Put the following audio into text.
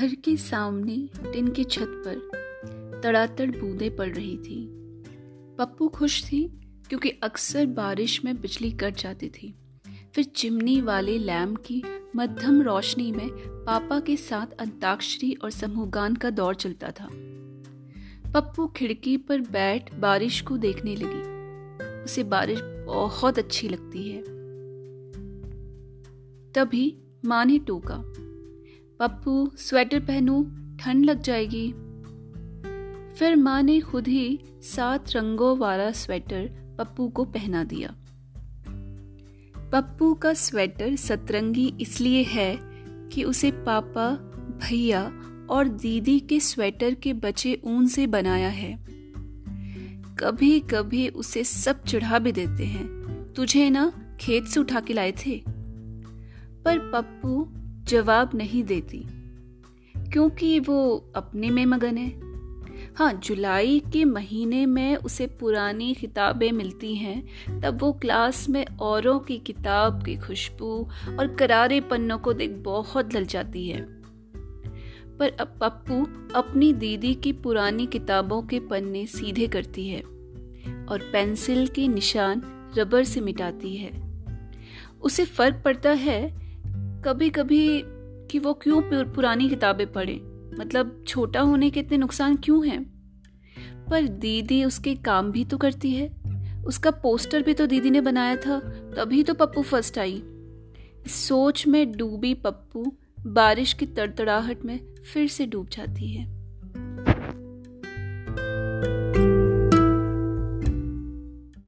घर के सामने टिन की छत पर तड़ातड़ बूंदें पड़ रही थी। पप्पू खुश थी क्योंकि अक्सर बारिश में बिजली कट जाती थी। फिर चिमनी वाले लैम्प की मध्यम रोशनी में पापा के साथ अंताक्षरी और समूहगान का दौर चलता था। पप्पू खिड़की पर बैठ बारिश को देखने लगी। उसे बारिश बहुत अच्छी लगती है। तभी माँ ने टोका। पप्पू स्वेटर पहनो, ठंड लग जाएगी। फिर माँ ने खुद ही सात रंगों वाला स्वेटर पप्पू को पहना दिया। पप्पू का स्वेटर सतरंगी इसलिए है कि उसे पापा, भैया और दीदी के स्वेटर के बचे ऊन से बनाया है। कभी कभी उसे सब चढ़ा भी देते हैं। तुझे ना खेत से उठा के लाए थे। पर पप्पू जवाब नहीं देती, क्योंकि वो अपने में मगन है। हाँ जुलाई के महीने में उसे पुरानी किताबें मिलती हैं, तब वो क्लास में औरों की किताब की खुशबू और करारे पन्नों को देख बहुत लल जाती है। पर अब पप्पू अपनी दीदी की पुरानी किताबों के पन्ने सीधे करती है और पेंसिल के निशान रबर से मिटाती है। उसे फ़र्क पड़ता है कभी कभी कि वो क्यों पुरानी किताबें पढ़े? मतलब छोटा होने के इतने नुकसान क्यों हैं? पर दीदी उसके काम भी तो करती है। उसका पोस्टर भी तो दीदी ने बनाया था। तभी तो पप्पू फ़र्स्ट आई। सोच में डूबी पप्पू बारिश की तड़तड़ाहट में फिर से डूब जाती है।